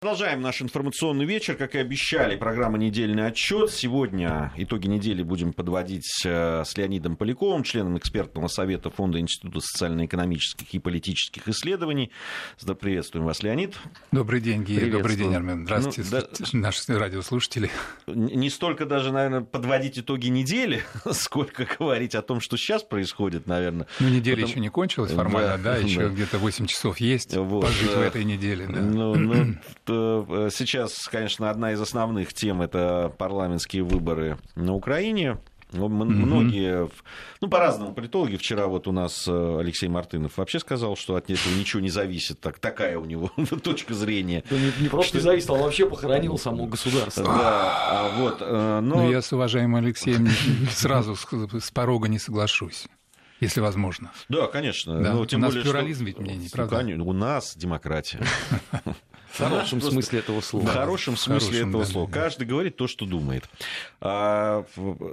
Продолжаем наш информационный вечер. Как и обещали, программа «Недельный отчет». Сегодня итоги недели будем подводить э, с Леонидом Поляковым, членом экспертного совета Фонда Института социально-экономических и политических исследований. Приветствуем вас, Леонид. Добрый день, Гия. Добрый день, Армен. Здравствуйте, ну, да... наши радиослушатели. Не столько даже, наверное, подводить итоги недели, сколько говорить о том, что сейчас происходит, наверное. Ну, неделя Потому... еще не кончилась формально, да, да еще да. где-то 8 часов есть вот, пожить да. в этой неделе. Да. Ну, ну, сейчас, конечно, одна из основных тем это парламентские выборы на Украине. Ну, многие, ну, по-разному политологи. Вчера вот у нас э, Алексей Мартынов вообще сказал, что от этого ничего не зависит. Так, такая у него точка зрения. Да не, не просто что... не зависит, он вообще похоронил само государство. Да, а вот, э, но... но я с уважаемым Алексеем сразу с порога не соглашусь если возможно. Да, конечно. Да. Но, тем у нас более, плюрализм что... ведь мнений, правда? У нас демократия. В хорошем смысле этого слова. В хорошем смысле хорошем, этого да, слова. Да. Каждый говорит то, что думает. А,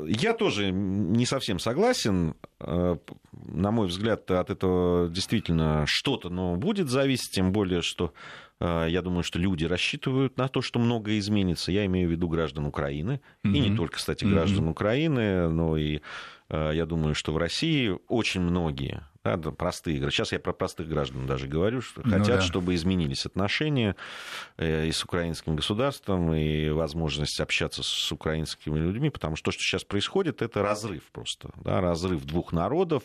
я тоже не совсем согласен. А, на мой взгляд, от этого действительно что-то но будет зависеть, тем более, что а, я думаю, что люди рассчитывают на то, что многое изменится. Я имею в виду граждан Украины. Mm-hmm. И не только, кстати, граждан mm-hmm. Украины, но и я думаю, что в России очень многие да, простые игры. Сейчас я про простых граждан даже говорю, что ну, хотят, да. чтобы изменились отношения э, и с украинским государством, и возможность общаться с украинскими людьми, потому что то, что сейчас происходит, это разрыв просто, да, разрыв двух народов,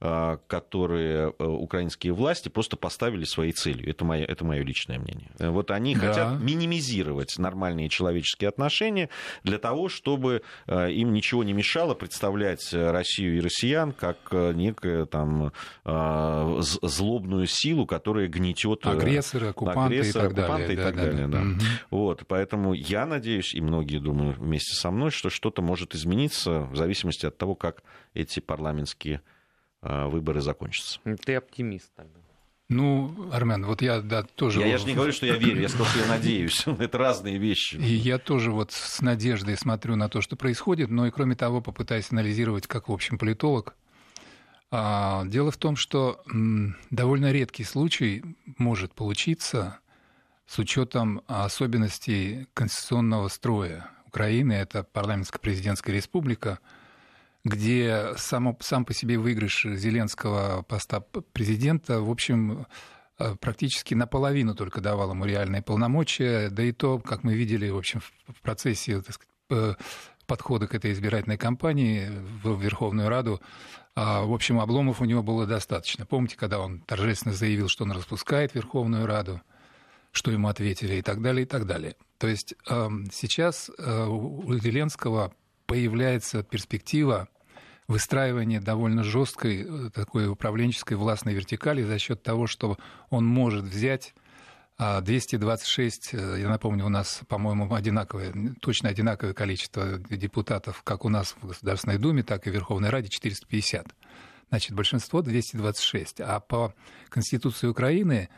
э, которые э, украинские власти просто поставили своей целью. Это мое, это мое личное мнение. Вот они да. хотят минимизировать нормальные человеческие отношения для того, чтобы им ничего не мешало представлять Россию и россиян как некое там э, злобную силу, которая гнетет э, агрессоры, оккупанты агрессоры, и так оккупанты далее. И так да, далее да. Да. Угу. Вот, поэтому я надеюсь, и многие думаю вместе со мной, что что-то может измениться в зависимости от того, как эти парламентские э, выборы закончатся. Ты оптимист тогда. Ну, Армен, вот я да, тоже... Я, я же не говорю, что я верю, я сказал, что я надеюсь. Это разные вещи. И я тоже вот с надеждой смотрю на то, что происходит, но и кроме того попытаюсь анализировать как, в общем, политолог, дело в том, что довольно редкий случай может получиться с учетом особенностей конституционного строя Украины. Это парламентско-президентская республика, где само, сам по себе выигрыш Зеленского поста президента, в общем, э, практически наполовину только давал ему реальные полномочия, да и то, как мы видели, в общем, в процессе так сказать, подхода к этой избирательной кампании в Верховную Раду а, в общем, обломов у него было достаточно. Помните, когда он торжественно заявил, что он распускает Верховную Раду, что ему ответили и так далее, и так далее. То есть эм, сейчас э, у Зеленского появляется перспектива выстраивания довольно жесткой э, такой управленческой властной вертикали за счет того, что он может взять 226, а э, я напомню, у нас, по-моему, одинаковое, точно одинаковое количество депутатов, как у нас в Государственной Думе, так и в Верховной Раде 450. Значит, большинство 226. А по Конституции Украины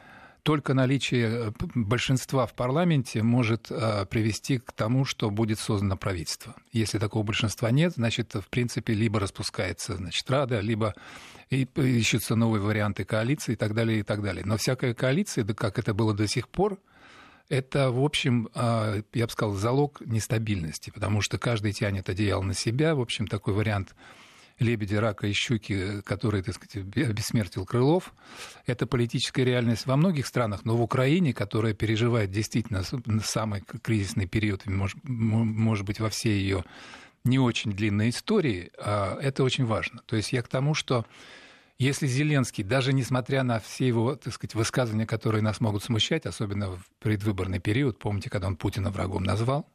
только наличие э, большинства в парламенте может э, привести к тому, что будет создано правительство. Если такого большинства нет, значит, в принципе, либо распускается значит, Рада, либо ищутся новые варианты коалиции и так далее, и так далее. Но всякая коалиция, да как это было до сих пор, это, в общем, э, я бы сказал, залог нестабильности, потому что каждый тянет одеяло на себя. В общем, такой вариант лебеди, рака и щуки, которые, так сказать, обессмертил Крылов. Это политическая реальность во многих странах, но в Украине, которая переживает действительно самый кризисный период, может, быть, во всей ее не очень длинной истории, а, это очень важно. То есть я к тому, что если Зеленский, даже несмотря на все его, так сказать, высказывания, которые нас могут смущать, особенно в предвыборный период, помните, когда он Путина врагом назвал,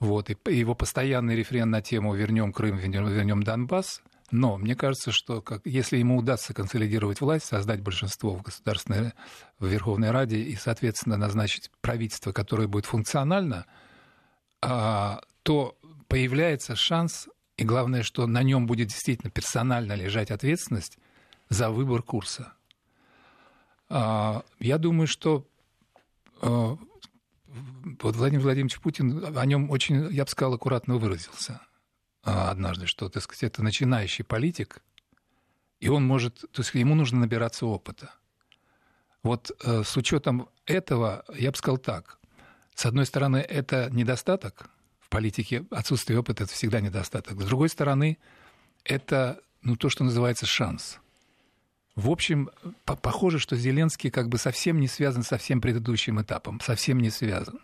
вот, и его постоянный рефрен на тему «вернем Крым, вернем Донбасс», но мне кажется, что как, если ему удастся консолидировать власть, создать большинство в Государственной в Верховной Раде и, соответственно, назначить правительство, которое будет функционально, а, то появляется шанс, и главное, что на нем будет действительно персонально лежать ответственность за выбор курса. А, я думаю, что а, вот Владимир Владимирович Путин о нем очень, я бы сказал, аккуратно выразился а, однажды, что, так сказать, это начинающий политик, и он может, то есть ему нужно набираться опыта. Вот э, с учетом этого, я бы сказал так. С одной стороны, это недостаток в политике, отсутствие опыта – это всегда недостаток. С другой стороны, это ну, то, что называется шанс. В общем, по похоже, что Зеленский как бы совсем не связан со всем предыдущим этапом, совсем не связан.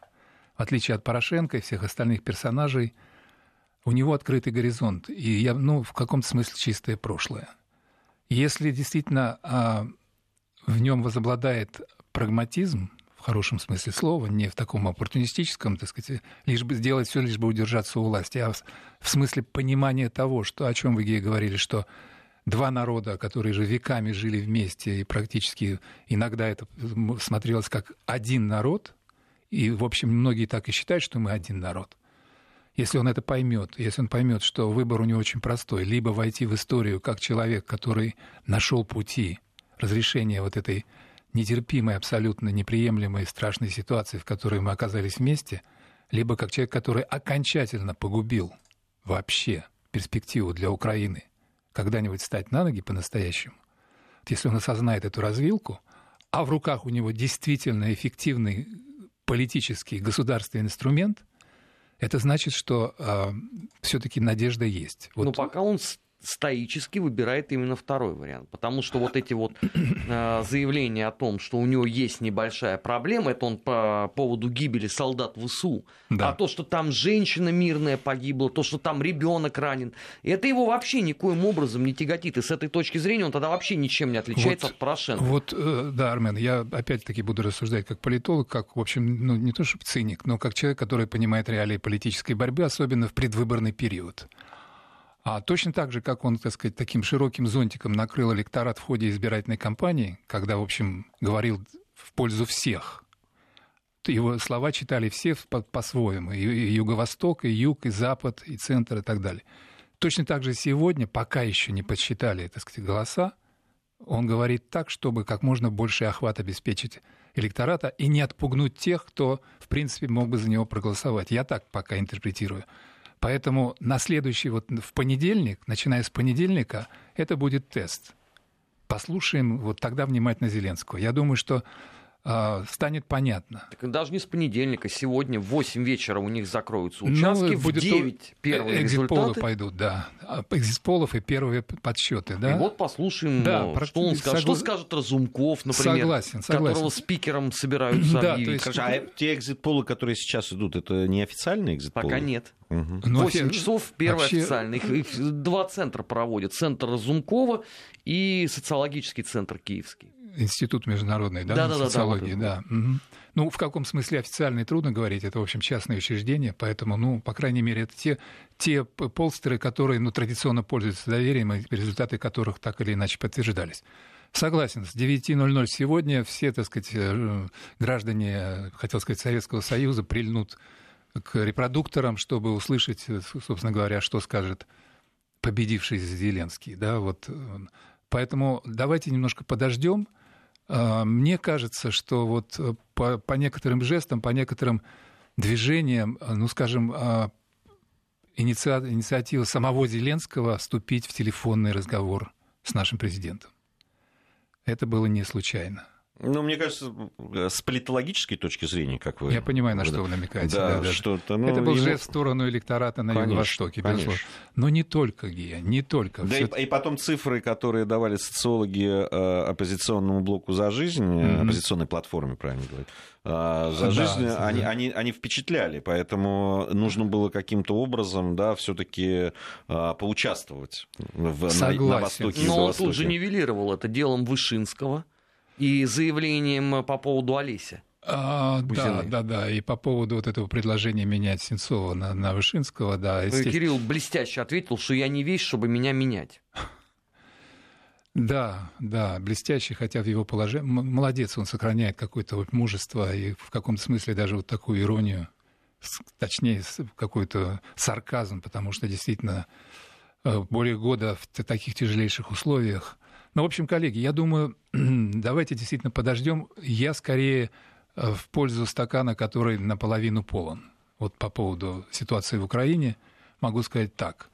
В отличие от Порошенко и всех остальных персонажей, у него открытый горизонт, и я, ну, в каком-то смысле чистое прошлое. Если действительно а, в нем возобладает прагматизм, в хорошем смысле слова, не в таком оппортунистическом, так сказать, лишь бы сделать все, лишь бы удержаться у власти, а в смысле понимания того, что, о чем вы, Гея, говорили, что два народа, которые же веками жили вместе, и практически иногда это смотрелось как один народ, и, в общем, многие так и считают, что мы один народ. Если он это поймет, если он поймет, что выбор у него очень простой, либо войти в историю как человек, который нашел пути разрешения вот этой нетерпимой, абсолютно неприемлемой, страшной ситуации, в которой мы оказались вместе, либо как человек, который окончательно погубил вообще перспективу для Украины когда-нибудь встать на ноги по-настоящему, если он осознает эту развилку, а в руках у него действительно эффективный политический государственный инструмент, это значит, что э, все-таки надежда есть. Вот... Но пока он стоически выбирает именно второй вариант. Потому что вот эти вот э, заявления о том, что у него есть небольшая проблема, это он по поводу гибели солдат в ИСУ. Да. А то, что там женщина мирная погибла, то, что там ребенок ранен, это его вообще никоим образом не тяготит. И с этой точки зрения он тогда вообще ничем не отличается вот, от Порошенко. Вот, э, да, Армен, я опять-таки буду рассуждать как политолог, как, в общем, ну, не то чтобы циник, но как человек, который понимает реалии политической борьбы, особенно в предвыборный период. А точно так же, как он, так сказать, таким широким зонтиком накрыл электорат в ходе избирательной кампании, когда, в общем, говорил в пользу всех, его слова читали все по-своему, и юго-восток, и юг, и запад, и центр, и так далее. Точно так же сегодня, пока еще не подсчитали, так сказать, голоса, он говорит так, чтобы как можно больше охват обеспечить электората и не отпугнуть тех, кто, в принципе, мог бы за него проголосовать. Я так пока интерпретирую. Поэтому на следующий, вот в понедельник, начиная с понедельника, это будет тест. Послушаем вот тогда внимательно Зеленского. Я думаю, что станет понятно. Так даже не с понедельника, сегодня в 8 вечера у них закроются ну, участки, ну, будет в 9 первые экзитполы пойдут, да. А, экзитполов и первые подсчеты, да. И вот послушаем, да, ну, что он скажет. Согла... Что скажет Разумков, например, согласен, согласен. которого спикером собираются да, объявить. То есть... А те экзитполы, которые сейчас идут, это не официальные экзитполы? Пока нет. Угу. 8 часов первый вообще... официальный. Их, их два центра проводят. Центр Разумкова и социологический центр киевский. Институт международной да, да, социологии, да. да. Угу. Ну, в каком смысле официальный трудно говорить, это, в общем, частное учреждение, поэтому, ну, по крайней мере, это те, те полстеры, которые, ну, традиционно пользуются доверием, и результаты которых так или иначе подтверждались. Согласен, с 9.00 сегодня все, так сказать, э, граждане, хотел сказать, Советского Союза прильнут к репродукторам, чтобы услышать, собственно говоря, что скажет победивший Зеленский. Да, вот. Поэтому давайте немножко подождем, мне кажется, что вот э, по, по некоторым жестам, по некоторым движениям, э, ну, скажем, а, инициатива самого Зеленского вступить в телефонный разговор с нашим президентом. Это было не случайно. Ну, мне кажется, с политологической точки зрения, как вы... Я понимаю, на что вы намекаете. Да, да, да. что-то... Ну, Это был ему... жест в сторону электората на Юго-Востоке, безусловно. Но не только, Гия, не только. Да Всё... и, и потом цифры, которые давали социологи э, оппозиционному блоку «За жизнь», mm-hmm. оппозиционной платформе, правильно говорить, э, «За жизнь», да, они, да. они, они впечатляли, поэтому нужно было каким-то образом, да, все таки э, поучаствовать в, Согласен. на, на Востоке Но он тут же нивелировал это делом Вышинского, и заявлением по поводу Олеся. А, да, да, да. И по поводу вот этого предложения менять Сенцова на, на Вышинского, да. Ну, естественно... Кирилл блестяще ответил, что я не вещь, чтобы меня менять. Да, да, блестящий, хотя в его положении... Молодец, он сохраняет какое-то вот мужество и в каком-то смысле даже вот такую иронию, точнее, какой-то сарказм, потому что действительно э, более года в таких тяжелейших условиях ну, в общем, коллеги, я думаю, давайте действительно подождем. Я скорее э, в пользу стакана, который наполовину полон. Вот по поводу ситуации в Украине могу сказать так.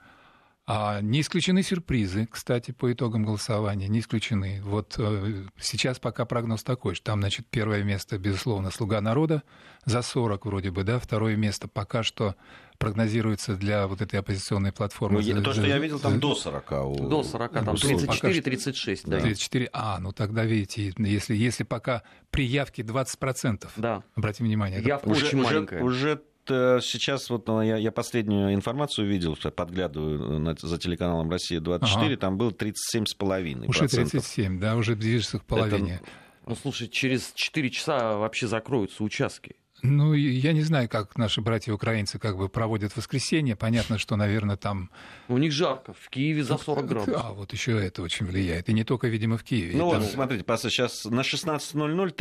А не исключены сюрпризы, кстати, по итогам голосования, не исключены. Вот э, сейчас пока прогноз такой, что там, значит, первое место, безусловно, «Слуга народа», за 40 вроде бы, да, второе место пока что прогнозируется для вот этой оппозиционной платформы. Ну, за, то, что я видел, там до 40. У... До 40, там 34-36, да. 34, а, ну тогда, видите, если, если пока при явке 20%, да. обратите внимание. Явка уже, очень уже, маленькая. Уже сейчас вот ну, я, я последнюю информацию видел, подглядываю на, за телеканалом «Россия-24», ага. там было 37,5%. Уже 37, да, уже движется к половине. Это... Ну, слушай, через 4 часа вообще закроются участки. Ну, я не знаю, как наши братья-украинцы как бы проводят воскресенье. Понятно, что, наверное, там... У них жарко. В Киеве за 40 градусов. А, вот еще это очень влияет. И не только, видимо, в Киеве. Ну, там... вот, смотрите, сейчас на 16.00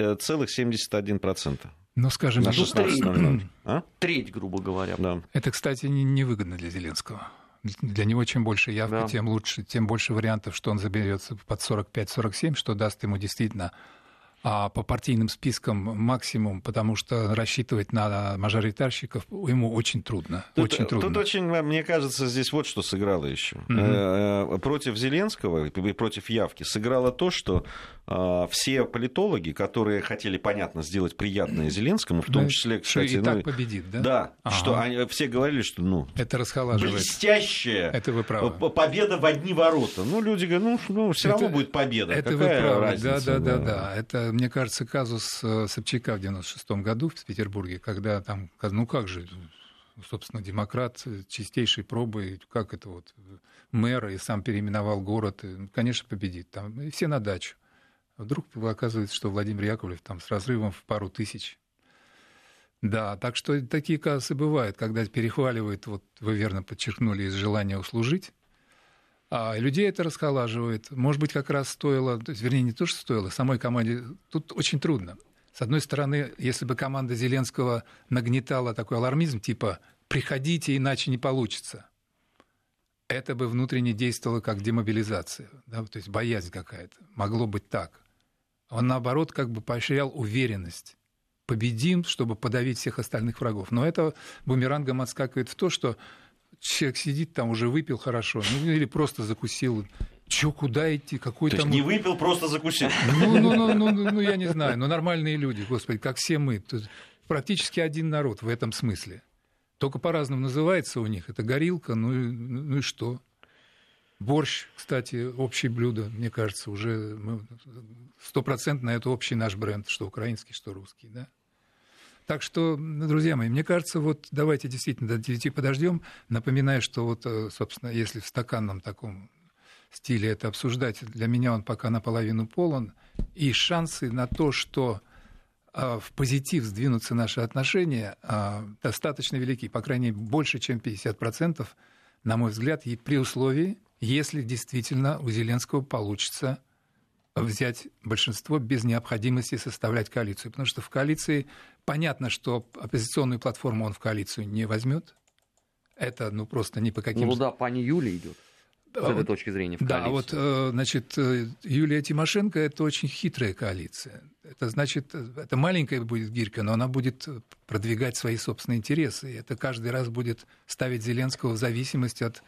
34,71%. Ну, скажем, на 16.00. А? Треть, грубо говоря. Да. Это, кстати, невыгодно для Зеленского. Для него чем больше явка, да. тем лучше, тем больше вариантов, что он заберется под 45-47, что даст ему действительно а по партийным спискам максимум, потому что рассчитывать на мажоритарщиков ему очень трудно. Тут, очень трудно. Тут очень, мне кажется, здесь вот что сыграло еще. Mm-hmm. Против Зеленского и против явки сыграло то, что все политологи, которые хотели, понятно, сделать приятное Зеленскому, в том числе, кстати... Что и ну, так победит, да? Да, ага. что они, все говорили, что, ну... Это расхолаживает. Блестящая это вы правы. победа в одни ворота. Ну, люди говорят, ну, ну все равно это, будет победа. Это Какая вы правы, разница? Да, да, да, да. Это, мне кажется, казус э, Собчака в 96 году в Петербурге, когда там, ну как же, собственно, демократ чистейшей пробы, как это вот, мэр и сам переименовал город, и, конечно, победит. Там, и все на дачу. Вдруг оказывается, что Владимир Яковлев там с разрывом в пару тысяч. Да, так что такие казусы бывают, когда перехваливают, вот вы верно подчеркнули, из желания услужить, а людей это расхолаживает. Может быть, как раз стоило, то есть, вернее, не то, что стоило, самой команде, тут очень трудно. С одной стороны, если бы команда Зеленского нагнетала такой алармизм, типа «приходите, иначе не получится», это бы внутренне действовало как демобилизация, да, то есть боязнь какая-то. Могло быть так. Он, наоборот, как бы поощрял уверенность. Победим, чтобы подавить всех остальных врагов. Но это бумерангом отскакивает в то, что человек сидит там, уже выпил хорошо, ну или просто закусил. Чё, куда идти? Какой То там... есть не выпил, просто закусил. Ну, ну, ну, ну, ну, ну, я не знаю, но нормальные люди, господи, как все мы. Практически один народ в этом смысле. Только по-разному называется у них. Это горилка, ну, ну и что? Борщ, кстати, общее блюдо, мне кажется, уже стопроцентно это общий наш бренд, что украинский, что русский, да? Так что, друзья мои, мне кажется, вот давайте действительно до 9 подождем. Напоминаю, что вот, э, собственно, если в стаканном таком стиле это обсуждать, для меня он пока наполовину полон. И шансы на то, что а, в позитив сдвинутся наши отношения, а, достаточно велики. По крайней мере, больше, чем 50%, на мой взгляд, и при условии, если действительно у Зеленского получится взять большинство без необходимости составлять коалицию. Потому что в коалиции понятно, что оппозиционную платформу он в коалицию не возьмет. Это ну просто ни по каким... Ну да, пани Юля идет с этой точки зрения в Да, вот, э, значит, э, Юлия Тимошенко – это очень хитрая коалиция. Это значит, это маленькая будет гирька, но она будет продвигать свои собственные интересы. И это каждый раз будет ставить Зеленского в зависимости от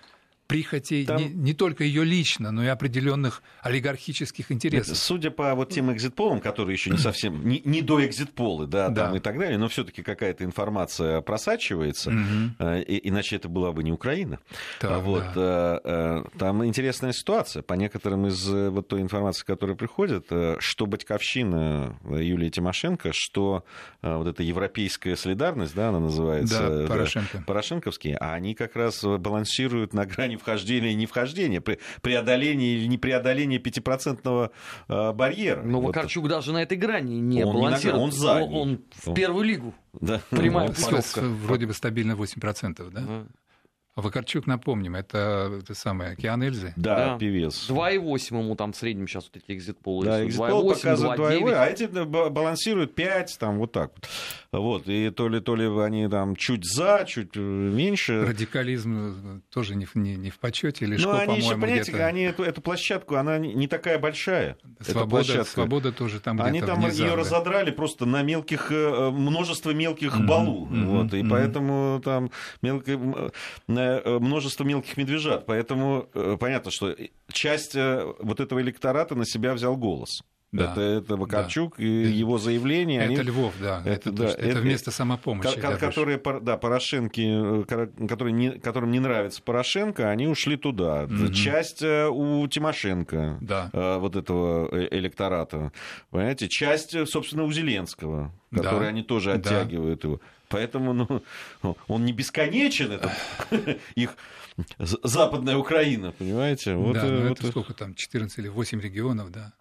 прихотей Там... не, не только ее лично, но и определенных олигархических интересов. Судя по вот тем экзитполам, которые еще не совсем не, не до экзитполы, да, да. Там и так далее, но все-таки какая-то информация просачивается, угу. и, иначе это была бы не Украина. Так, вот, да. Э, э, там интересная ситуация. По некоторым из вот той информации, которая приходит, что Батьковщина Юлии Тимошенко, что вот эта европейская солидарность, да, она называется, да, Порошенко. Да, Порошенковские, а они как раз балансируют на грани вхождения и не вхождения, преодоление или не преодоление пятипроцентного э, барьера. Но вот. Вакарчук даже на этой грани не он балансирует. Не он за. Он, он в первую лигу. Да. Прямая ну. Вроде бы стабильно 8%, да? А. Вакарчук, напомним, это, это самое, Океан Эльзы? Да, да. певец. 2,8 ему там в среднем сейчас вот эти экзит-полы. Да, экзит-пол показывает 2,8, а эти балансируют 5, там вот так вот. Вот, и то ли, то ли они там чуть за, чуть э, меньше. Радикализм э, тоже не в, не, не в почете, лишь Ну, они еще, понимаете, они эту, эту площадку, она не такая большая. Свобода, свобода тоже там Они там ее разодрали просто на мелких, э, множество мелких балу. Mm-hmm. Вот, и mm-hmm. поэтому там мелко множество мелких медвежат. Поэтому понятно, что часть вот этого электората на себя взял голос. Да. Это, это Вакарчук да. и его заявление. Это они... Львов, да. Это, это, да, это, это вместо самопомощи. Ко- которые, да, Порошенки, которые не, которым не нравится Порошенко, они ушли туда. Угу. Часть э, у Тимошенко, да. Э, вот этого э, электората. Понимаете? Часть, собственно, у Зеленского, который да. они тоже оттягивают да. его. Поэтому ну, он не бесконечен, этот, их западная Украина, понимаете? Вот, да, ну вот... это сколько там, 14 или 8 регионов, да.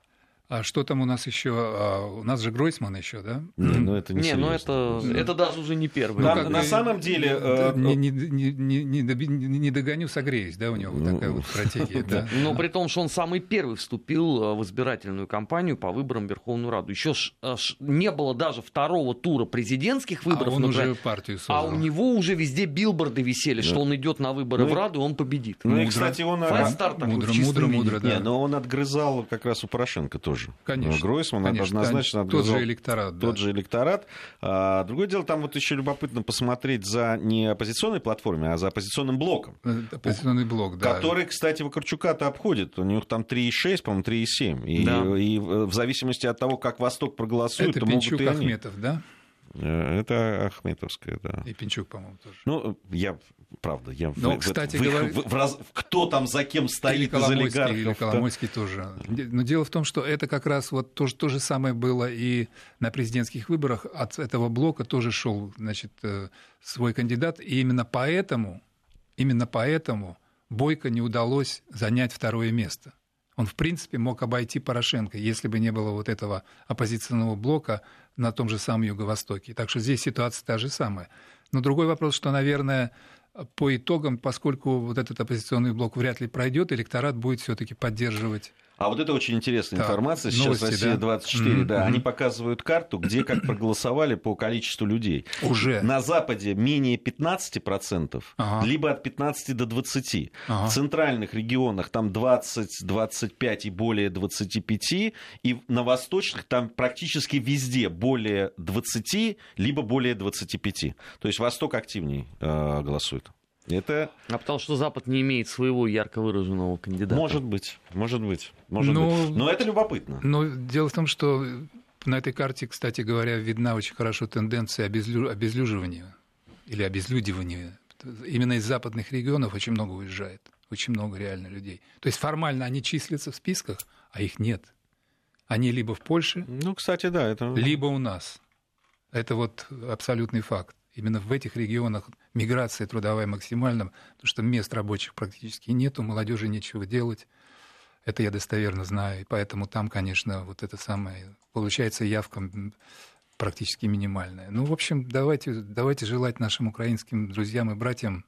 А что там у нас еще? А, у нас же Гройсман еще, да? Не, ну это не, не ну это, это даже уже не первый. Там, ну, на самом деле... Э, не, не, не, не, догоню, согреюсь, да, у него вот такая вот стратегия. Да. Но при том, что он самый первый вступил э, в избирательную кампанию по выборам в Верховную Раду. Еще ж, э, ж не было даже второго тура президентских выборов. А он например, уже партию создал. А у него уже везде билборды висели, да. что он идет на выборы ну, в Раду, он победит. Ну и, кстати, он... Фальстарт мудро, мудро, мудро, да. Не, но он отгрызал как раз у Порошенко тоже. Конечно. Гройсман конечно, однозначно Тот же электорат. Тот да. же электорат. А, другое дело, там вот еще любопытно посмотреть за не оппозиционной платформой, а за оппозиционным блоком. Э, оппозиционный блок, да. Который, кстати, Вакарчука-то обходит. У них там 3,6, по-моему, 3,7. И, да. и в зависимости от того, как Восток проголосует, Это то могут и они. Ахметов, да? Э, это Ахметовская, да. И Пинчук, по-моему, тоже. Ну, я, правда, я... Но, в, кстати в, говоря... В, в, раз... Кто там за кем стоит из олигархов? Или Коломойский да? тоже. Но дело в том, что это как раз вот то, то же самое было и на президентских выборах. От этого блока тоже шел, значит, э, свой кандидат. И именно поэтому, именно поэтому Бойко не удалось занять второе место. Он, в принципе, мог обойти Порошенко, если бы не было вот этого оппозиционного блока на том же самом Юго-Востоке. Так что здесь ситуация та же самая. Но другой вопрос, что, наверное, по итогам, поскольку вот этот оппозиционный блок вряд ли пройдет, электорат будет все-таки поддерживать а вот это очень интересная так, информация. Сейчас новости, Россия 24, да, mm-hmm. да, они показывают карту, где как проголосовали по количеству людей. Уже. На Западе менее 15%, ага. либо от 15 до 20. Ага. В центральных регионах там 20, 25 и более 25. И на восточных там практически везде более 20, либо более 25. То есть Восток активнее э, голосует. Это... А потому что Запад не имеет своего ярко выраженного кандидата. Может быть, может быть, может но, быть. Но это любопытно. Но дело в том, что на этой карте, кстати говоря, видна очень хорошо тенденция обезлю... обезлюживания или обезлюдивания. Именно из западных регионов очень много уезжает. Очень много реально людей. То есть формально они числятся в списках, а их нет. Они либо в Польше, ну, кстати, да, это... либо у нас. Это вот абсолютный факт именно в этих регионах миграция трудовая максимальна, потому что мест рабочих практически нет, у молодежи нечего делать. Это я достоверно знаю, и поэтому там, конечно, вот это самое, получается явка практически минимальная. Ну, в общем, давайте, давайте желать нашим украинским друзьям и братьям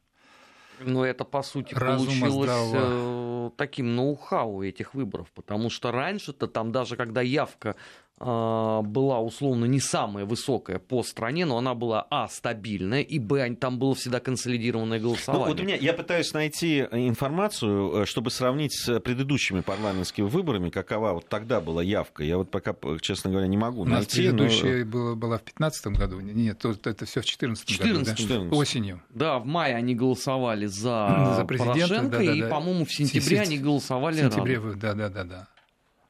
ну, это, по сути, получилось здравого. Э, таким ноу-хау этих выборов, потому что раньше-то там даже когда явка была условно не самая высокая по стране, но она была а стабильная и б там было всегда консолидированное голосование. Ну, вот у меня я пытаюсь найти информацию, э, чтобы сравнить с предыдущими парламентскими выборами, какова вот тогда была явка. Я вот пока, честно говоря, не могу у найти. Предыдущая но... была, была в 2015 году. Нет, это все в 2014 году. Да? 14. Осенью. Да, в мае они голосовали за, за Порошенко, да, да, и, по-моему, в сентябре они голосовали. В сентябре, да, да, да, да.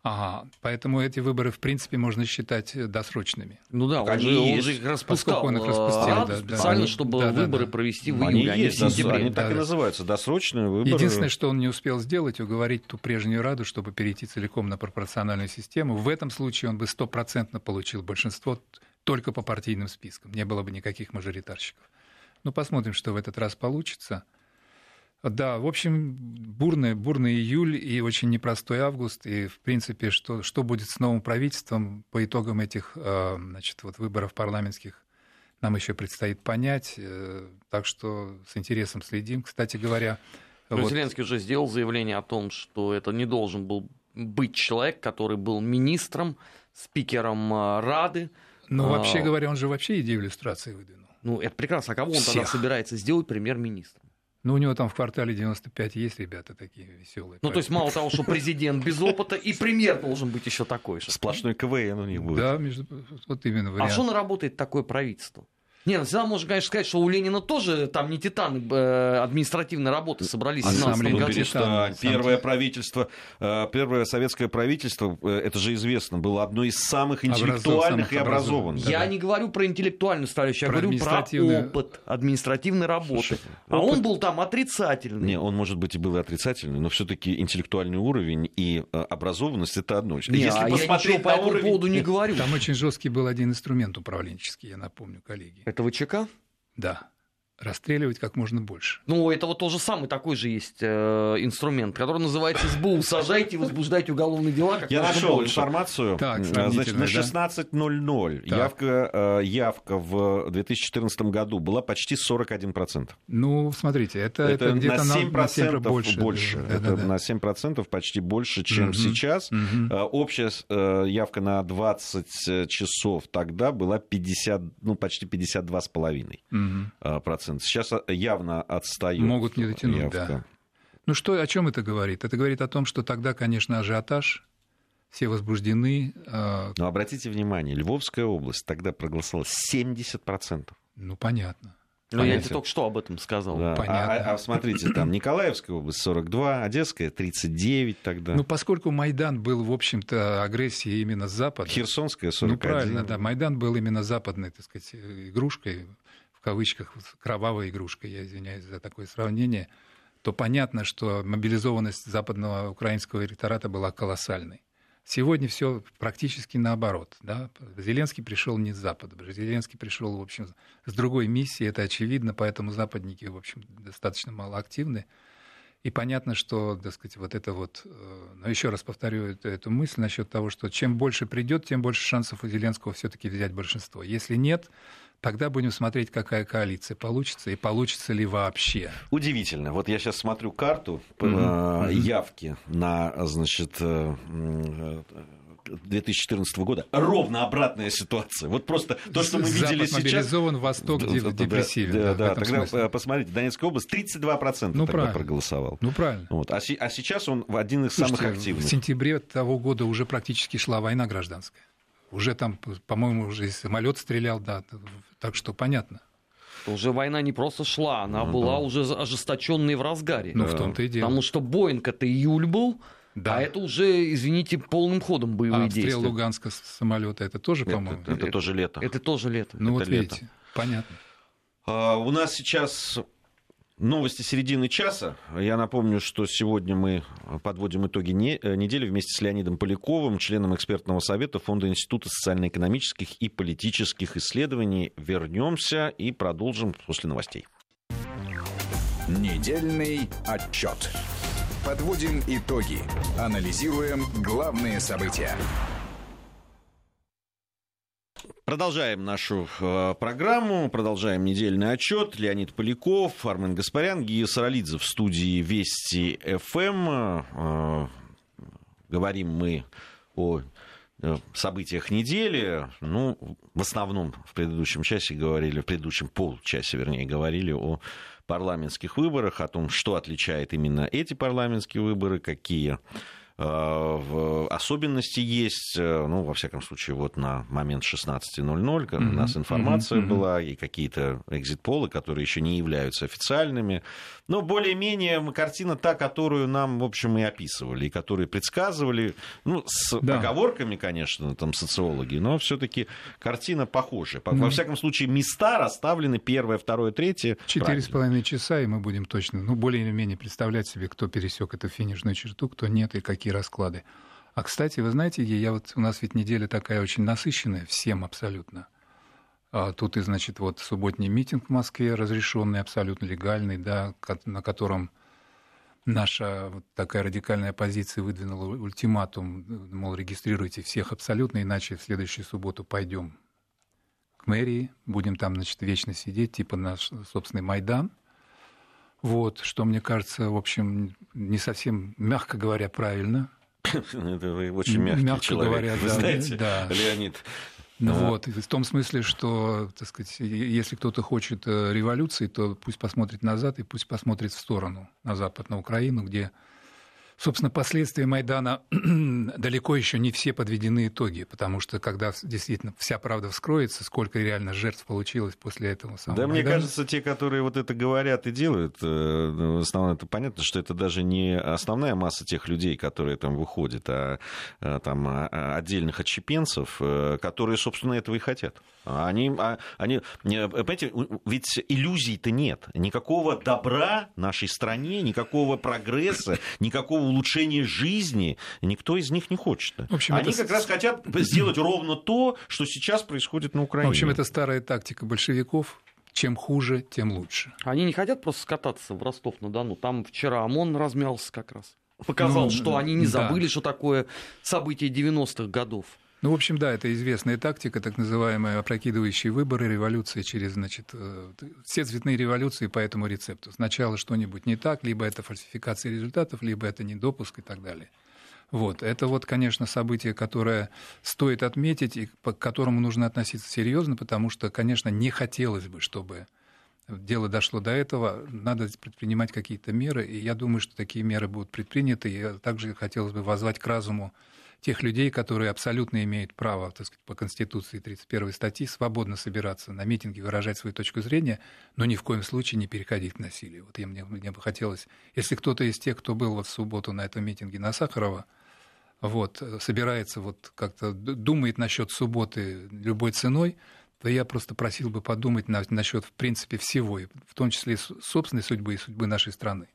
Ага, поэтому эти выборы, в принципе, можно считать э, досрочными. Ну да, он, же, он же их распускал. Он их распустил, а, да, специально, да. чтобы да, выборы да, провести в июле, они, есть, в сентябре. Они так и называются, досрочные выборы. Единственное, что он не успел сделать, уговорить ту прежнюю Раду, чтобы перейти целиком на пропорциональную систему. В этом случае он бы стопроцентно получил большинство только по партийным спискам. Не было бы никаких мажоритарщиков. Ну, посмотрим, что в этот раз получится. Да, в общем, бурный, бурный июль и очень непростой август. И, в принципе, что, что будет с новым правительством по итогам этих э, значит, вот выборов парламентских, нам еще предстоит понять. Э, так что с интересом следим. Кстати говоря... Ну, вот... Зеленский уже сделал заявление о том, что это не должен был быть человек, который был министром, спикером э, Рады. Ну, вообще а, говоря, он же вообще идею иллюстрации выдвинул. Ну, это прекрасно. А кого он Всех. тогда собирается сделать премьер-министром? Ну, у него там в квартале 95 есть ребята такие веселые. Ну, то есть, мало того, что президент без опыта, и премьер должен быть еще такой же. Сплошной КВН у них будет. Да, между... вот именно вариант. А что наработает такое правительство? Не, ну всегда можно, конечно, сказать, что у Ленина тоже там не титаны э, административной работы собрались в 17 Ну, году. перестань. Первое правительство, э, первое советское правительство, э, это же известно, было одно из самых интеллектуальных самых и образованных. Я Да-да. не говорю про интеллектуальную составляющую, я Про говорю про административную- опыт административной работы. Слушай, а опыт- он был там отрицательный. Не, он, может быть, и был и отрицательный, но все-таки интеллектуальный уровень и э, образованность это одно. Не, Если а я посмотреть ничего по уровень- поводу не говорю. Там очень жесткий был один инструмент управленческий, я напомню, коллеги. Это ВЧК? Да. Расстреливать как можно больше. Ну, это вот тоже самый такой же есть э, инструмент, который называется СБУ. Сажайте и возбуждайте уголовные дела как Я можно нашел больше. информацию. Так, М, Значит, на сравнительно, 16.00 Так. явка, э, явка в 2014 году была почти 41%. Ну, смотрите, это, Это, это, где-то на 7%, больше. больше. Да, да, это да. на 7% почти больше, чем Мгм. сейчас. Э, Общая э, явка на 20 часов тогда была 50, ну, почти 52,5%. Мгм. Э, процент. Сейчас э, явно отстает. Могут не дотянуть, явка. да. Ну что, о чем это говорит? Это говорит о том, что тогда, конечно, ажиотаж, все возбуждены. э, Но обратите внимание, Львовская область тогда проголосовала 70%. ну, понятно. Ну, я тебе только что об этом сказал. Да. А- Понятно. А, а смотрите, там Николаевская область 42, Одесская 39 тогда. Ну, поскольку Майдан был, в общем-то, агрессией именно с Запада. Херсонская Ну, 41. правильно, да. Майдан был именно западной, так сказать, игрушкой, кавычках, кровавой игрушкой, я извиняюсь за такое сравнение, то понятно, что мобилизованность западного украинского электората была колоссальной. Сегодня все практически наоборот. Да? Зеленский пришел не с Запада. Зеленский пришел, в общем, с другой миссией, это очевидно, поэтому западники, в общем, достаточно малоактивны. И понятно, что, так сказать, вот это вот... э, Но еще раз повторю эту мысль насчет того, что чем больше придет, тем больше шансов у Зеленского все-таки взять большинство. Если нет, тогда будем смотреть, какая коалиция получится и получится ли вообще. Удивительно. Вот я сейчас смотрю карту э, Мгм. явки на, значит, э, м, э, 2014 года. Ровно обратная ситуация. Вот просто то, что мы Запад видели сейчас... мобилизован, Восток Да, да, депрессивен. Да, да, в да, тогда смысле. э, посмотрите, Донецкая область 32% Ну, тогда правильно. проголосовал. Ну, правильно. Вот. А, а сейчас он в один из Слушайте, самых в активных. сентябре того года уже практически шла война гражданская. Уже там, по-моему, уже и самолет стрелял, да. Так что понятно. Уже война не просто шла, она Ну, была да. уже ожесточенной в разгаре. Ну, в том-то и дело. Потому что Боинг это июль был, Да. а это уже, извините, полным ходом боевые А обстрел действия. Луганска с самолета это тоже, по-моему. Это, это тоже лето. Это тоже лето. ну это вот лето. видите, понятно. А, У нас сейчас новости середины часа. Я напомню, что сегодня мы подводим итоги не- э, недели вместе с Леонидом Поляковым, членом экспертного совета Фонда Института социально-экономических и политических исследований. Вернемся и продолжим после новостей. Недельный отчет. Подводим итоги. Анализируем главные события. Продолжаем нашу э, программу, продолжаем недельный отчет. Леонид Поляков, Армен Гаспарян, Гия Саралидзе в студии Вести ФМ. Э, говорим мы о э, событиях недели. Ну, в основном в предыдущем часе говорили, в предыдущем полчасе, вернее, говорили о парламентских выборах, о том, что отличает именно эти парламентские выборы, какие особенности есть. Э, Ну, во всяком случае, вот на момент 16.00 как у Мгм, нас информация была, и какие-то экзит-полы, которые еще не являются официальными. Но более-менее картина та, которую нам, в общем, и описывали, и которые предсказывали, ну, с Да. оговорками, конечно, там социологи, но все-таки картина похожая. По- Ну. Во всяком случае, места расставлены первое, второе, третье. Четыре с половиной часа, и мы будем точно, ну, более или менее представлять себе, кто пересек эту финишную черту, кто нет, и какие расклады. А, кстати, вы знаете, я вот, у нас ведь неделя такая очень насыщенная, всем абсолютно. А тут и, значит, вот субботний митинг в Москве, разрешенный, абсолютно легальный, да, на котором наша вот такая радикальная оппозиция выдвинула ультиматум, мол, регистрируйте всех абсолютно, иначе в следующую субботу пойдем к мэрии, будем там, значит, вечно сидеть, типа наш собственный Майдан. Вот, что мне кажется, в общем, не совсем, мягко говоря, правильно. Это вы очень мягкий Мягко человек, говоря, вы да, знаете, да. Леонид. Ну Да. вот, в том смысле, что, так сказать, если кто-то хочет э, революции, то пусть посмотрит назад и пусть посмотрит в сторону, на запад, на Украину, где Собственно, последствия Майдана далеко еще не все подведены итоги, потому что когда действительно вся правда вскроется, сколько реально жертв получилось после этого самого Да, Майдана. мне кажется, те, которые вот это говорят и делают, э, ну, в основном это понятно, что это даже не основная масса тех людей, которые там выходят, а э, там а, а, отдельных отщепенцев, э, которые, собственно, этого и хотят. Они, а, они, понимаете, ведь иллюзий-то нет. Никакого добра нашей стране, никакого прогресса, никакого улучшения жизни никто из них не хочет. В общем, Они это как раз хотят сделать ровно то, что сейчас происходит на В Украине. общем, это старая тактика большевиков. Чем хуже, тем лучше. Они не хотят просто скататься в Ростов-на-Дону. Там вчера ОМОН размялся как раз. Показал, Ну, что они не да. забыли, что такое событие 90-х годов. Ну, в общем, да, это известная тактика, так называемые опрокидывающие выборы, революции через, значит, э, все цветные революции по этому рецепту. Сначала что-нибудь не так, либо это фальсификация результатов, либо это недопуск и так далее. Вот. Это вот, конечно, событие, которое стоит отметить и к которому нужно относиться серьезно, потому что, конечно, не хотелось бы, чтобы дело дошло до этого, надо предпринимать какие-то меры, и я думаю, что такие меры будут предприняты, и также хотелось бы возвать к разуму тех людей, которые абсолютно имеют право, так сказать, по Конституции 31 статьи свободно собираться на митинги, выражать свою точку зрения, но ни в коем случае не переходить к насилию. Вот я, мне, мне бы хотелось, если кто-то из тех, кто был вот в субботу на этом митинге на Сахарова, вот, э, собирается, вот как-то думает насчет субботы любой ценой, то я просто просил бы подумать на, насчет, в принципе, всего, в том числе собственной судьбы и судьбы нашей страны.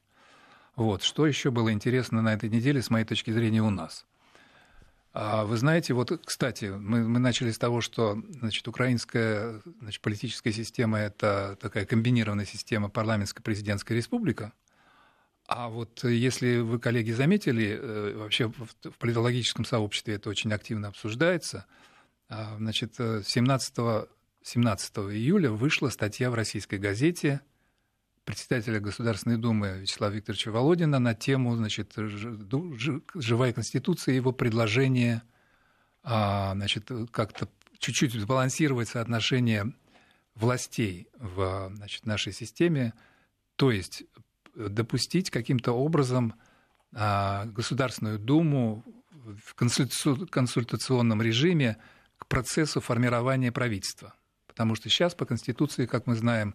Вот. Что еще было интересно на этой неделе, с моей точки зрения, у нас? А Вы знаете, вот, кстати, мы, мы начали с того, что значит, украинская значит, политическая система – это такая комбинированная система парламентско-президентская республика. А вот если вы, коллеги, заметили, э, вообще в политологическом сообществе это очень активно обсуждается, а, значит, э, 17, 17 июля вышла статья в российской газете председателя Государственной Думы Вячеслава Викторовича Володина на тему значит, «Живая Конституция» и его предложение а, значит, как-то чуть-чуть сбалансировать соотношение властей в значит, нашей системе, то есть допустить каким-то образом а, Государственную Думу в консультаци- консультационном режиме к процессу формирования правительства. Потому что сейчас по Конституции, как мы знаем,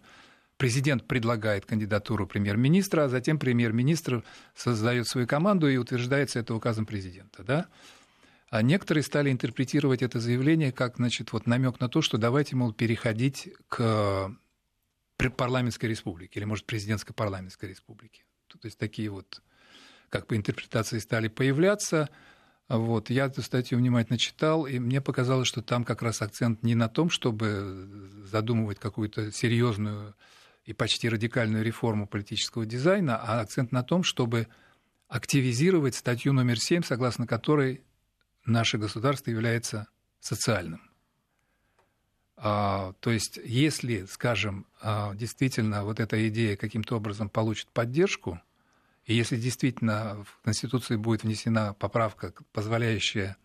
президент предлагает кандидатуру премьер-министра, а затем премьер-министр создает свою команду и утверждается это указом президента. Да? А некоторые стали интерпретировать это заявление как значит, вот намек на то, что давайте, мол, переходить к парламентской республике или, может, президентско-парламентской республике. То есть такие вот как бы интерпретации стали появляться. Вот. Я эту статью внимательно читал, и мне показалось, что там как раз акцент не на том, чтобы задумывать какую-то серьезную и почти радикальную реформу политического дизайна, а акцент на том, чтобы активизировать статью номер 7, согласно которой наше государство является социальным. А, то есть, если, скажем, а, действительно вот эта идея каким-то образом получит поддержку, и если действительно в Конституции будет внесена поправка, позволяющая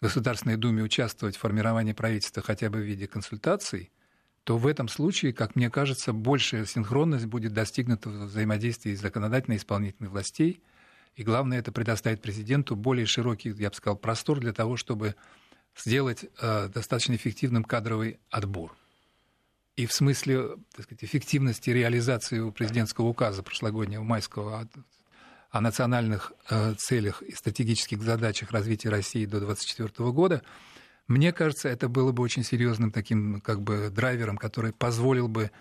Государственной Думе участвовать в формировании правительства хотя бы в виде консультаций, то в этом случае, как мне кажется, большая синхронность будет достигнута в взаимодействии законодательной и исполнительной властей. И главное, это предоставит президенту более широкий, я бы сказал, простор для того, чтобы сделать э, достаточно эффективным кадровый отбор. И в смысле так сказать, эффективности реализации президентского указа прошлогоднего майского о, о национальных э, целях и стратегических задачах развития России до 2024 года, мне кажется, это было бы очень серьезным таким как бы драйвером, который позволил бы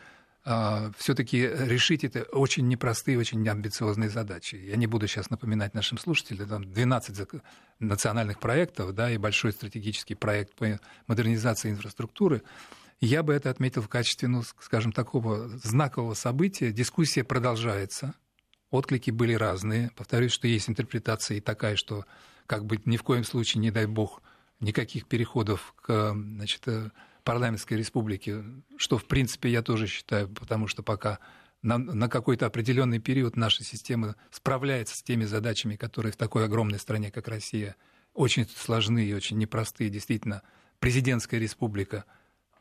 э, все-таки решить это очень непростые, очень амбициозные задачи. Я не буду сейчас напоминать нашим слушателям, там 12 зак- национальных проектов, да, и большой стратегический проект по модернизации инфраструктуры. Я бы это отметил в качестве, ну, скажем, такого знакового события. Дискуссия продолжается. Отклики были разные. Повторюсь, что есть интерпретация и такая, что как бы ни в коем случае, не дай бог, никаких переходов к значит, э, парламентской республике, что, в принципе, я тоже считаю, потому что пока на, на какой-то определенный период наша система справляется с теми задачами, которые в такой огромной стране, как Россия, очень сложны и очень непростые. Действительно, президентская республика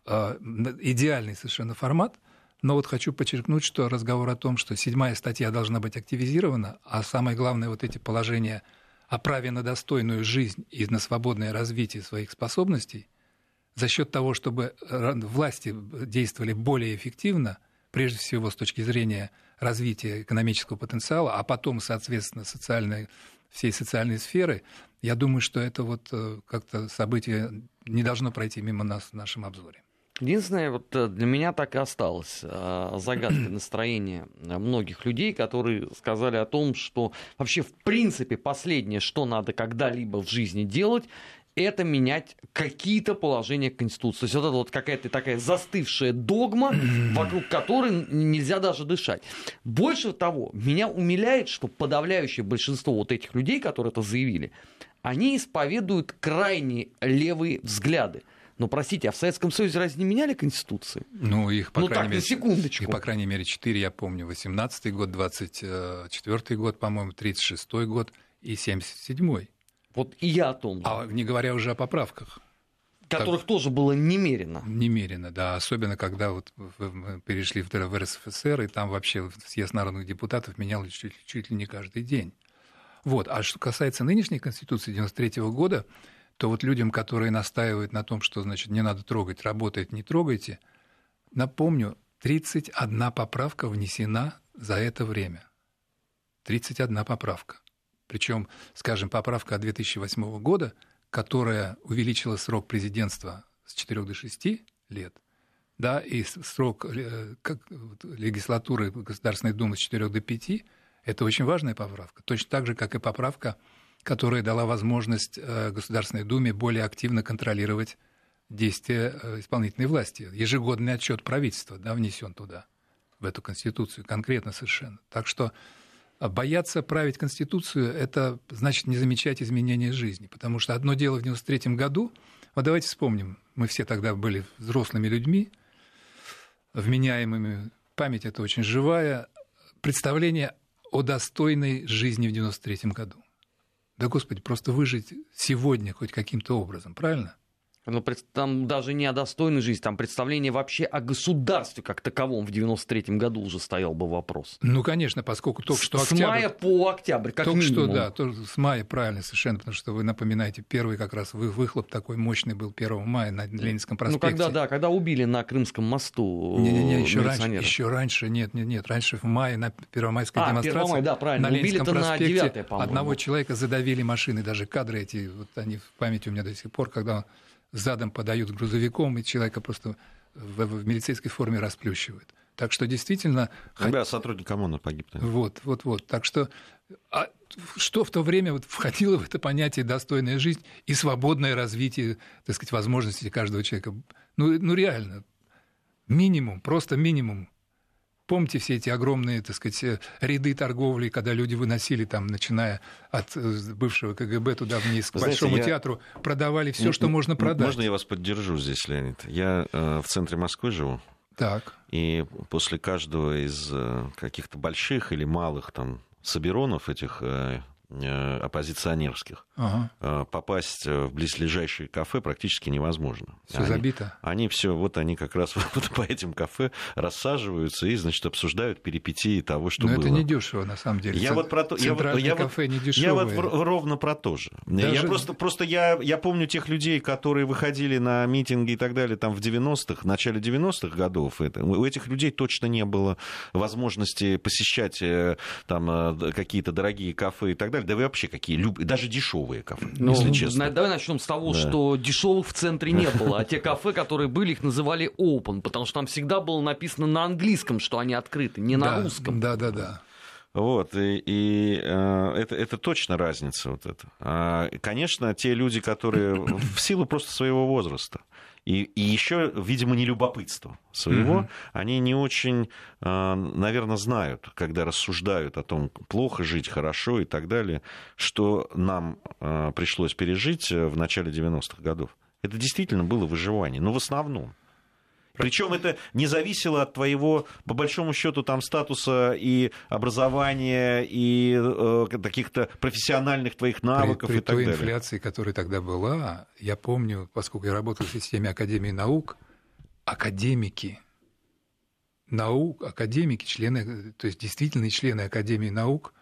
э, идеальный совершенно формат, Но вот хочу подчеркнуть, что разговор о том, что седьмая статья должна быть активизирована, а самое главное, вот эти положения о праве на достойную жизнь и на свободное развитие своих способностей, за счет того, чтобы власти действовали более эффективно, прежде всего с точки зрения развития экономического потенциала, а потом, соответственно, социальной, всей социальной сферы, я думаю, что это вот э, как-то событие не должно пройти мимо нас в нашем обзоре. Единственное, вот э, для меня так и осталось э, загадкой настроения многих людей, которые сказали о том, что вообще в принципе последнее, что надо когда-либо в жизни делать, это менять какие-то положения Конституции. То есть вот это вот какая-то такая застывшая догма, вокруг которой нельзя даже дышать. Больше того, меня умиляет, что подавляющее большинство вот этих людей, которые это заявили, они исповедуют крайне левые взгляды. Но, простите, а в Советском Союзе разве не меняли Конституции? Ну, их, по ну, крайней так, мере, на секундочку. Их, по крайней мере, четыре, я помню. 18-й год, 24-й год, по-моему, 36-й год и 77-й. Вот и я о том же. А не говоря уже о поправках. Которых так, тоже было немерено. Немерено, да. Особенно, когда вот мы перешли в, в РСФСР, и там вообще съезд народных депутатов менялся чуть, чуть ли не каждый день. Вот. А что касается нынешней Конституции 93 года, то вот людям, которые настаивают на том, что, значит, не надо трогать, работает, не трогайте, напомню, 31 поправка внесена за это время. 31 поправка. Причем, скажем, поправка от 2008 года, которая увеличила срок президентства с 4 до 6 лет, да, и срок э, как, легислатуры Государственной Думы с 4 до 5, это очень важная поправка. Точно так же, как и поправка которая дала возможность э, Государственной Думе более активно контролировать действия э, исполнительной власти. Ежегодный отчет правительства да, внесен туда, в эту Конституцию, конкретно совершенно. Так что а, бояться править Конституцию – это значит не замечать изменения жизни. Потому что одно дело в 93 году, вот давайте вспомним, мы все тогда были взрослыми людьми, вменяемыми, память это очень живая, представление о достойной жизни в 93 году. Да, Господи, просто выжить сегодня хоть каким-то образом, правильно? Ну, там даже не о достойной жизни, там представление вообще о государстве как таковом в 93-м году уже стоял бы вопрос. Ну, конечно, поскольку только что октябрь... С мая по октябрь, как только минимум. что, да, тоже с мая, правильно, совершенно, потому что вы напоминаете, первый как раз выхлоп такой мощный был 1 мая на Ленинском проспекте. Ну, когда, да, когда убили на Крымском мосту Не-не-не, еще раньше, еще раньше, нет, нет, нет, раньше в мае на Первомайской а, демонстрации мая, да, правильно. на Ленинском проспекте на 9, одного человека задавили машины, даже кадры эти, вот они в памяти у меня до сих пор, когда он задом подают грузовиком, и человека просто в, в милицейской форме расплющивают. Так что действительно... Когда сотрудник ОМОНа погиб. Да? Вот, вот, вот. Так что а что в то время вот входило в это понятие достойная жизнь и свободное развитие, так сказать, возможностей каждого человека? Ну, ну реально, минимум, просто минимум Помните все эти огромные, так сказать, э, ряды торговли, когда люди выносили там, начиная от э, бывшего КГБ туда вниз к Знаете, Большому я... театру, продавали все, что можно продать. Можно я вас поддержу здесь, Леонид? Я э, в центре Москвы живу. Так. И после каждого из э, каких-то больших или малых там соберонов этих э, Э, оппозиционерских. Ага. Э, попасть в близлежащие кафе практически невозможно. Все они, забито. Они все, вот они как раз вот по этим кафе рассаживаются и, значит, обсуждают перипетии того, что Но было. это не дешево, на самом деле. Я вот про то, я, я, кафе не. Я вот ровно про то же. Даже... Я просто, просто я, я помню тех людей, которые выходили на митинги и так далее там в 90-х, в начале 90-х годов. Это, у этих людей точно не было возможности посещать э, там какие-то дорогие кафе и так далее да вы вообще какие, люб... даже дешевые кафе, ну, если честно. Давай начнем с того, да. что дешевых в центре не было, а те кафе, которые были, их называли open, потому что там всегда было написано на английском, что они открыты, не на да, русском. Да, да, да. Вот, и, и э, это, это точно разница вот это. А, конечно, те люди, которые в силу просто своего возраста, и, и еще, видимо, не любопытство своего, mm-hmm. они не очень, а, наверное, знают, когда рассуждают о том, плохо жить, хорошо и так далее, что нам а, пришлось пережить в начале 90-х годов. Это действительно было выживание, но в основном. Причем это не зависело от твоего, по большому счету, там статуса и образования, и э, каких-то профессиональных твоих навыков при, при и так той далее. инфляции, которая тогда была, я помню, поскольку я работал в системе Академии наук, академики наук, академики, члены, то есть действительные члены Академии наук,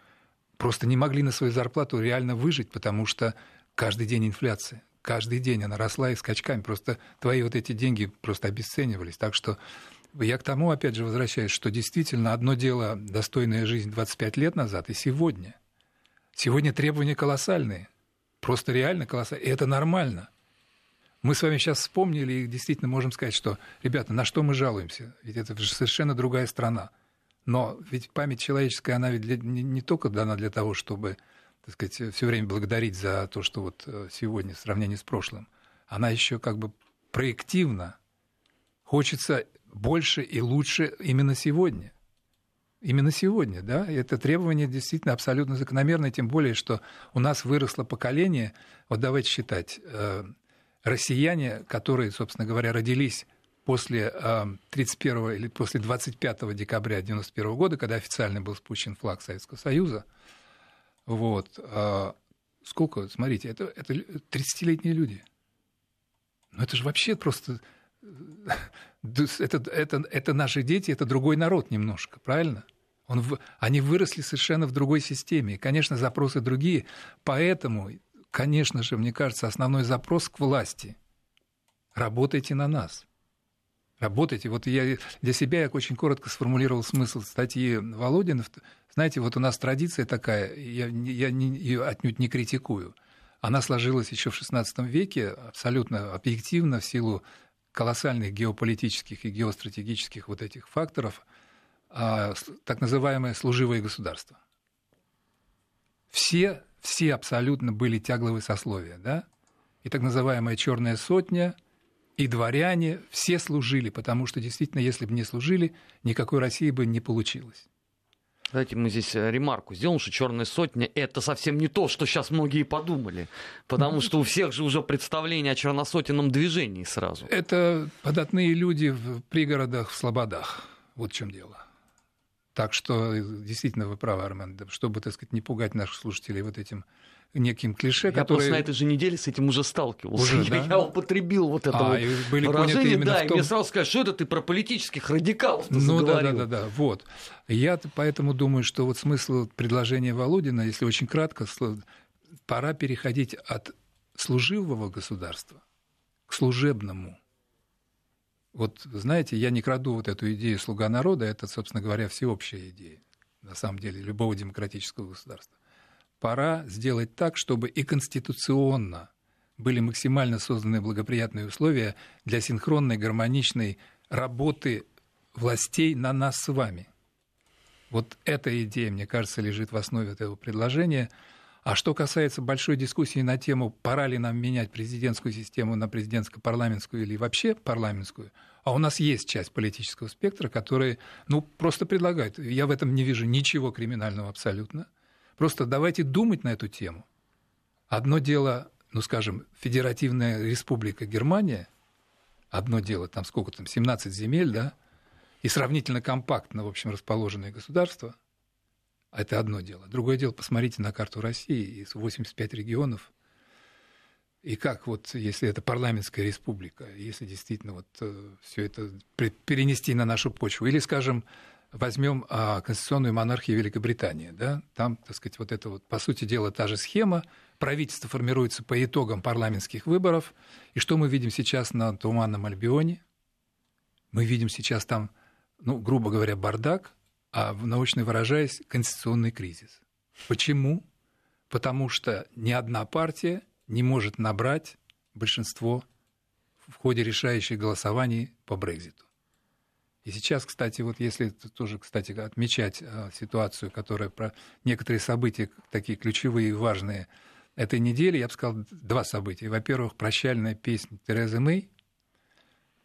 просто не могли на свою зарплату реально выжить, потому что каждый день инфляция. Каждый день она росла и скачками. Просто твои вот эти деньги просто обесценивались. Так что я к тому, опять же, возвращаюсь, что действительно одно дело достойная жизнь 25 лет назад и сегодня. Сегодня требования колоссальные. Просто реально колоссальные. И это нормально. Мы с вами сейчас вспомнили и действительно можем сказать, что, ребята, на что мы жалуемся? Ведь это же совершенно другая страна. Но ведь память человеческая, она ведь для, не, не только дана для того, чтобы, так сказать, все время благодарить за то, что вот э, сегодня в сравнении с прошлым. Она еще как бы проективна. Хочется больше и лучше именно сегодня. Именно сегодня, да, и это требование действительно абсолютно закономерное, тем более, что у нас выросло поколение, вот давайте считать, э, россияне, которые, собственно говоря, родились после 31 а, или после 25 декабря 1991 года, когда официально был спущен флаг Советского Союза, вот, а, сколько, смотрите, это, это 30-летние люди. Ну это же вообще просто... Это, это, это наши дети, это другой народ немножко, правильно? Он, они выросли совершенно в другой системе. И, конечно, запросы другие. Поэтому конечно же, мне кажется, основной запрос к власти. Работайте на нас. Работайте. Вот я для себя я очень коротко сформулировал смысл статьи Володина. Знаете, вот у нас традиция такая, я, я не, ее отнюдь не критикую. Она сложилась еще в XVI веке абсолютно объективно в силу колоссальных геополитических и геостратегических вот этих факторов, а, так называемое служивое государство. Все все абсолютно были тягловые сословия, да? И так называемая черная сотня, и дворяне, все служили, потому что действительно, если бы не служили, никакой России бы не получилось. Давайте мы здесь э, ремарку сделаем, что черная сотня это совсем не то, что сейчас многие подумали. Потому что у всех же уже представление о черносотенном движении сразу. Это податные люди в пригородах, в слободах. Вот в чем дело. Так что э, действительно вы правы, Армен, чтобы, так сказать, не пугать наших слушателей вот этим неким клише, я которые... просто на этой же неделе с этим уже сталкивался. Уже, я, да? я употребил вот это а, вот были выражение, да, том... и мне сразу сказали, что это ты про политических радикалов Ну да, да, да, да, вот. Я поэтому думаю, что вот смысл предложения Володина, если очень кратко, пора переходить от служивого государства к служебному. Вот, знаете, я не краду вот эту идею «слуга народа», это, собственно говоря, всеобщая идея, на самом деле, любого демократического государства. Пора сделать так, чтобы и конституционно были максимально созданы благоприятные условия для синхронной, гармоничной работы властей на нас с вами. Вот эта идея, мне кажется, лежит в основе этого предложения – а что касается большой дискуссии на тему, пора ли нам менять президентскую систему на президентско-парламентскую или вообще парламентскую, а у нас есть часть политического спектра, которые ну, просто предлагают. Я в этом не вижу ничего криминального абсолютно. Просто давайте думать на эту тему. Одно дело, ну, скажем, Федеративная Республика Германия, одно дело, там сколько там, 17 земель, да, и сравнительно компактно, в общем, расположенные государства – это одно дело. Другое дело, посмотрите на карту России, из 85 регионов, и как вот, если это парламентская республика, если действительно вот э, все это перенести на нашу почву, или, скажем, возьмем а, конституционную монархию Великобритании, да, там, так сказать, вот это вот, по сути дела, та же схема, правительство формируется по итогам парламентских выборов, и что мы видим сейчас на Туманном Альбионе? Мы видим сейчас там, ну, грубо говоря, бардак, а научно выражаясь, конституционный кризис. Почему? Потому что ни одна партия не может набрать большинство в ходе решающих голосований по Брекзиту. И сейчас, кстати, вот если тоже, кстати, отмечать а, ситуацию, которая про некоторые события, такие ключевые и важные этой недели, я бы сказал, два события. Во-первых, прощальная песня Терезы Мэй,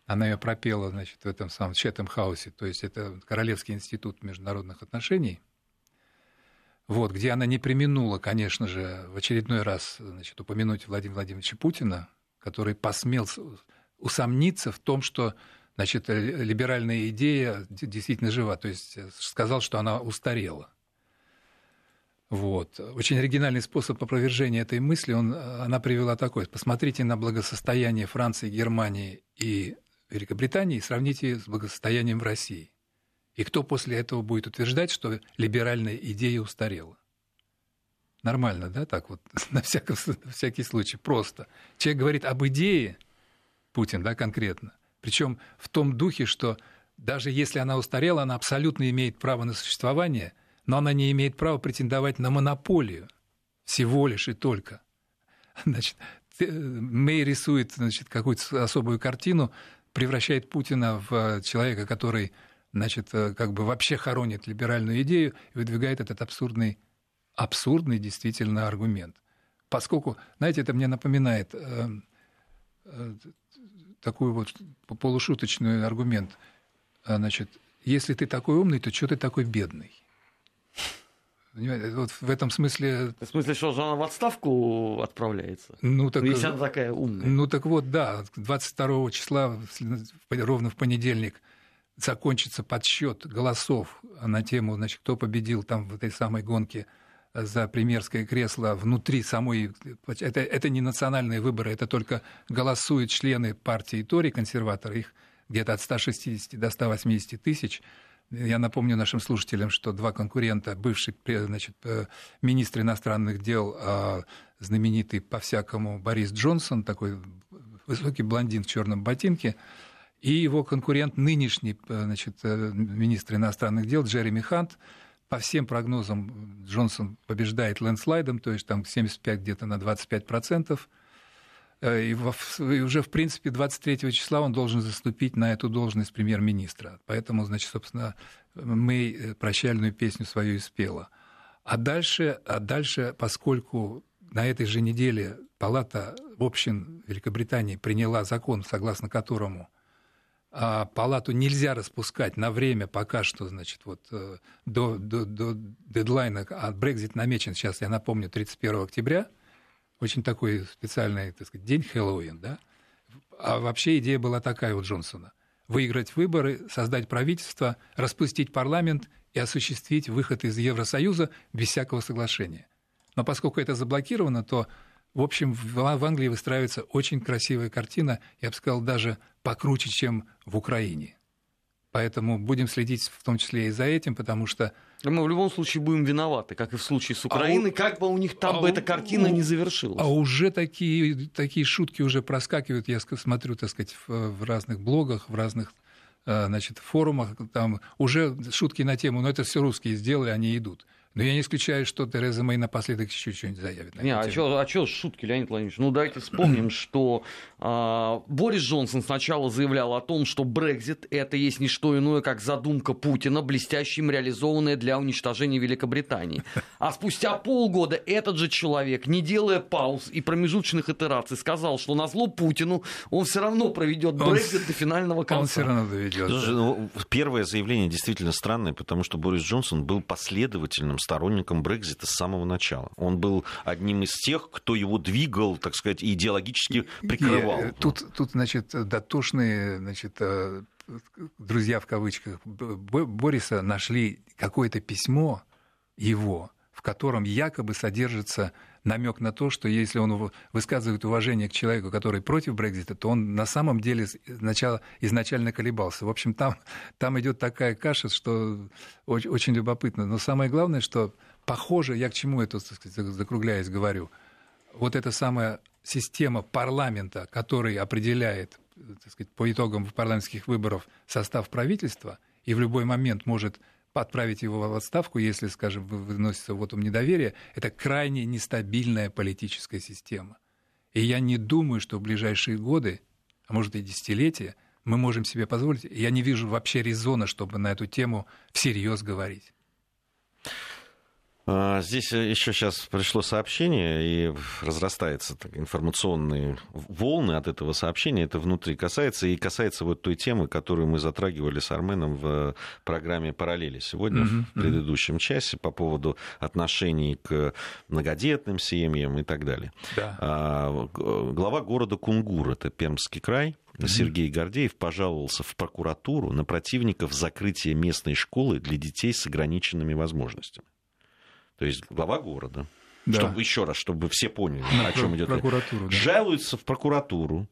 она ее пропела, значит, в этом самом Четем Хаусе, то есть это Королевский институт международных отношений, вот, где она не применула, конечно же, в очередной раз значит, упомянуть Владимира Владимировича Путина, который посмел усомниться в том, что значит, либеральная идея действительно жива, то есть сказал, что она устарела. Вот. Очень оригинальный способ опровержения этой мысли он, она привела такой. Посмотрите на благосостояние Франции, Германии и Великобритании и сравните с благосостоянием в России. И кто после этого будет утверждать, что либеральная идея устарела? Нормально, да, так вот, на всякий, на всякий случай, просто. Человек говорит об идее, Путин, да, конкретно, причем в том духе, что даже если она устарела, она абсолютно имеет право на существование, но она не имеет права претендовать на монополию всего лишь и только. Значит, Мэй рисует значит, какую-то особую картину, превращает Путина в э, человека, который значит, э, как бы вообще хоронит либеральную идею и выдвигает этот абсурдный, абсурдный действительно аргумент. Поскольку, знаете, это мне напоминает э, э, такой вот полушуточный аргумент. Значит, если ты такой умный, то что ты такой бедный? Вот в этом смысле... В смысле, что же она в отставку отправляется? Ну, так, ну, если она такая умная. Ну, так вот, да, 22 числа, ровно в понедельник, закончится подсчет голосов на тему, значит, кто победил там в этой самой гонке за премьерское кресло внутри самой... Это, это не национальные выборы, это только голосуют члены партии Тори, консерваторы, их где-то от 160 до 180 тысяч. Я напомню нашим слушателям, что два конкурента, бывший значит, э, министр иностранных дел, а знаменитый по-всякому Борис Джонсон, такой высокий блондин в черном ботинке, и его конкурент, нынешний э, значит, э, министр иностранных дел Джереми Хант, по всем прогнозам Джонсон побеждает лендслайдом, то есть там 75 где-то на 25 процентов. Э, и, и уже, в принципе, 23 числа он должен заступить на эту должность премьер-министра. Поэтому, значит, собственно, мы э, прощальную песню свою и спела. А дальше, а дальше, поскольку на этой же неделе Палата общин Великобритании приняла закон, согласно которому а палату нельзя распускать на время пока что, значит, вот э, до, до, до дедлайна, а Брекзит намечен сейчас, я напомню, 31 октября – очень такой специальный, так сказать, день Хэллоуин, да? А вообще идея была такая у Джонсона. Выиграть выборы, создать правительство, распустить парламент и осуществить выход из Евросоюза без всякого соглашения. Но поскольку это заблокировано, то, в общем, в Англии выстраивается очень красивая картина, я бы сказал, даже покруче, чем в Украине. Поэтому будем следить в том числе и за этим, потому что... Мы в любом случае будем виноваты, как и в случае с Украиной, а как бы у них там а бы эта картина у... не завершилась. А уже такие, такие шутки уже проскакивают, я смотрю, так сказать, в, разных блогах, в разных э, значит, форумах, там уже шутки на тему, но это все русские сделали, они идут. Но я не исключаю, что Тереза Мэй напоследок еще что-нибудь заявит. Не, а что а шутки, Леонид Владимирович? Ну, давайте вспомним, что э, Борис Джонсон сначала заявлял о том, что Брекзит – это есть не что иное, как задумка Путина, блестящим реализованная для уничтожения Великобритании. А спустя полгода этот же человек, не делая пауз и промежуточных итераций, сказал, что на зло Путину он все равно проведет Брекзит до финального конца. Он все равно доведет. Ну, первое заявление действительно странное, потому что Борис Джонсон был последовательным сторонником Брекзита с самого начала. Он был одним из тех, кто его двигал, так сказать, идеологически прикрывал. И, тут, тут, значит, дотошные, значит, э, друзья в кавычках Бориса нашли какое-то письмо его, в котором якобы содержится намек на то, что если он высказывает уважение к человеку, который против Брекзита, то он на самом деле сначала, изначально колебался. В общем, там, там идет такая каша, что очень, очень любопытно. Но самое главное, что похоже, я к чему это, так сказать, закругляясь, говорю, вот эта самая система парламента, который определяет так сказать, по итогам парламентских выборов состав правительства и в любой момент может отправить его в отставку, если, скажем, выносится вотум недоверия, это крайне нестабильная политическая система. И я не думаю, что в ближайшие годы, а может и десятилетия, мы можем себе позволить. Я не вижу вообще резона, чтобы на эту тему всерьез говорить. А, здесь еще сейчас пришло сообщение, и разрастаются так, информационные волны от этого сообщения. Это внутри касается, и касается вот той темы, которую мы затрагивали с Арменом в программе «Параллели» сегодня, mm-hmm. в предыдущем часе, по поводу отношений к многодетным семьям и так далее. Да. А, глава города Кунгур, это Пермский край, Сергей Гордеев пожаловался в прокуратуру на противников закрытия местной школы для детей с ограниченными возможностями то есть глава города, да. чтобы еще раз, чтобы все поняли, на о чем идет речь, да. жалуются в прокуратуру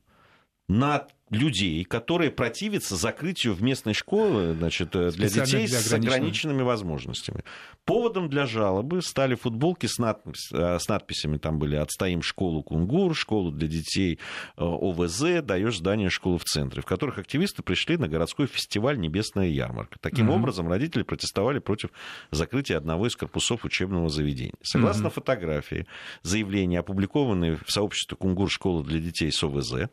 на людей, которые противятся закрытию в местной школы значит, для детей для с ограниченными возможностями. Поводом для жалобы стали футболки с, надпись, э, с надписями, там были «Отстоим школу Кунгур», «Школу для детей э, ОВЗ», «Даешь здание школы в центре», в которых активисты пришли на городской фестиваль «Небесная ярмарка». Таким mm-hmm. образом, родители протестовали против закрытия одного из корпусов учебного заведения. Согласно mm-hmm. фотографии, заявления, опубликованные в сообществе Кунгур «Школа для детей с ОВЗ»,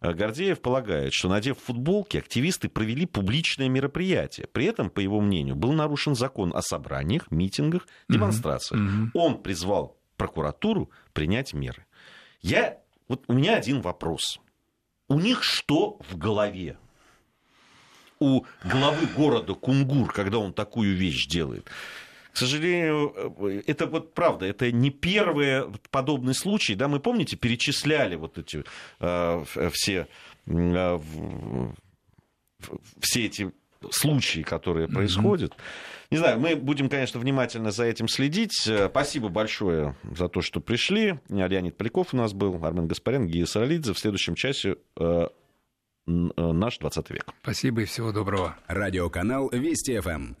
Э, Гордеев полагает, что, надев футболки, активисты провели публичное мероприятие. При этом, по его мнению, был нарушен закон о собраниях, митингах, демонстрациях. Mm-hmm. Он призвал прокуратуру принять меры. Я, вот у меня один вопрос. У них что в голове? У главы города Кунгур, когда он такую вещь делает к сожалению, э, это вот правда, это не первый подобный случай. Да, мы, помните, перечисляли вот эти э, все, э, все эти случаи, которые происходят. Mm-hmm. Не знаю, мы будем, конечно, внимательно за этим следить. Э, спасибо большое за то, что пришли. Леонид Поляков у нас был, Армен Гаспарян, Гия Саралидзе. В следующем часе э, наш 20 век. Спасибо и всего доброго. Радиоканал Вести ФМ.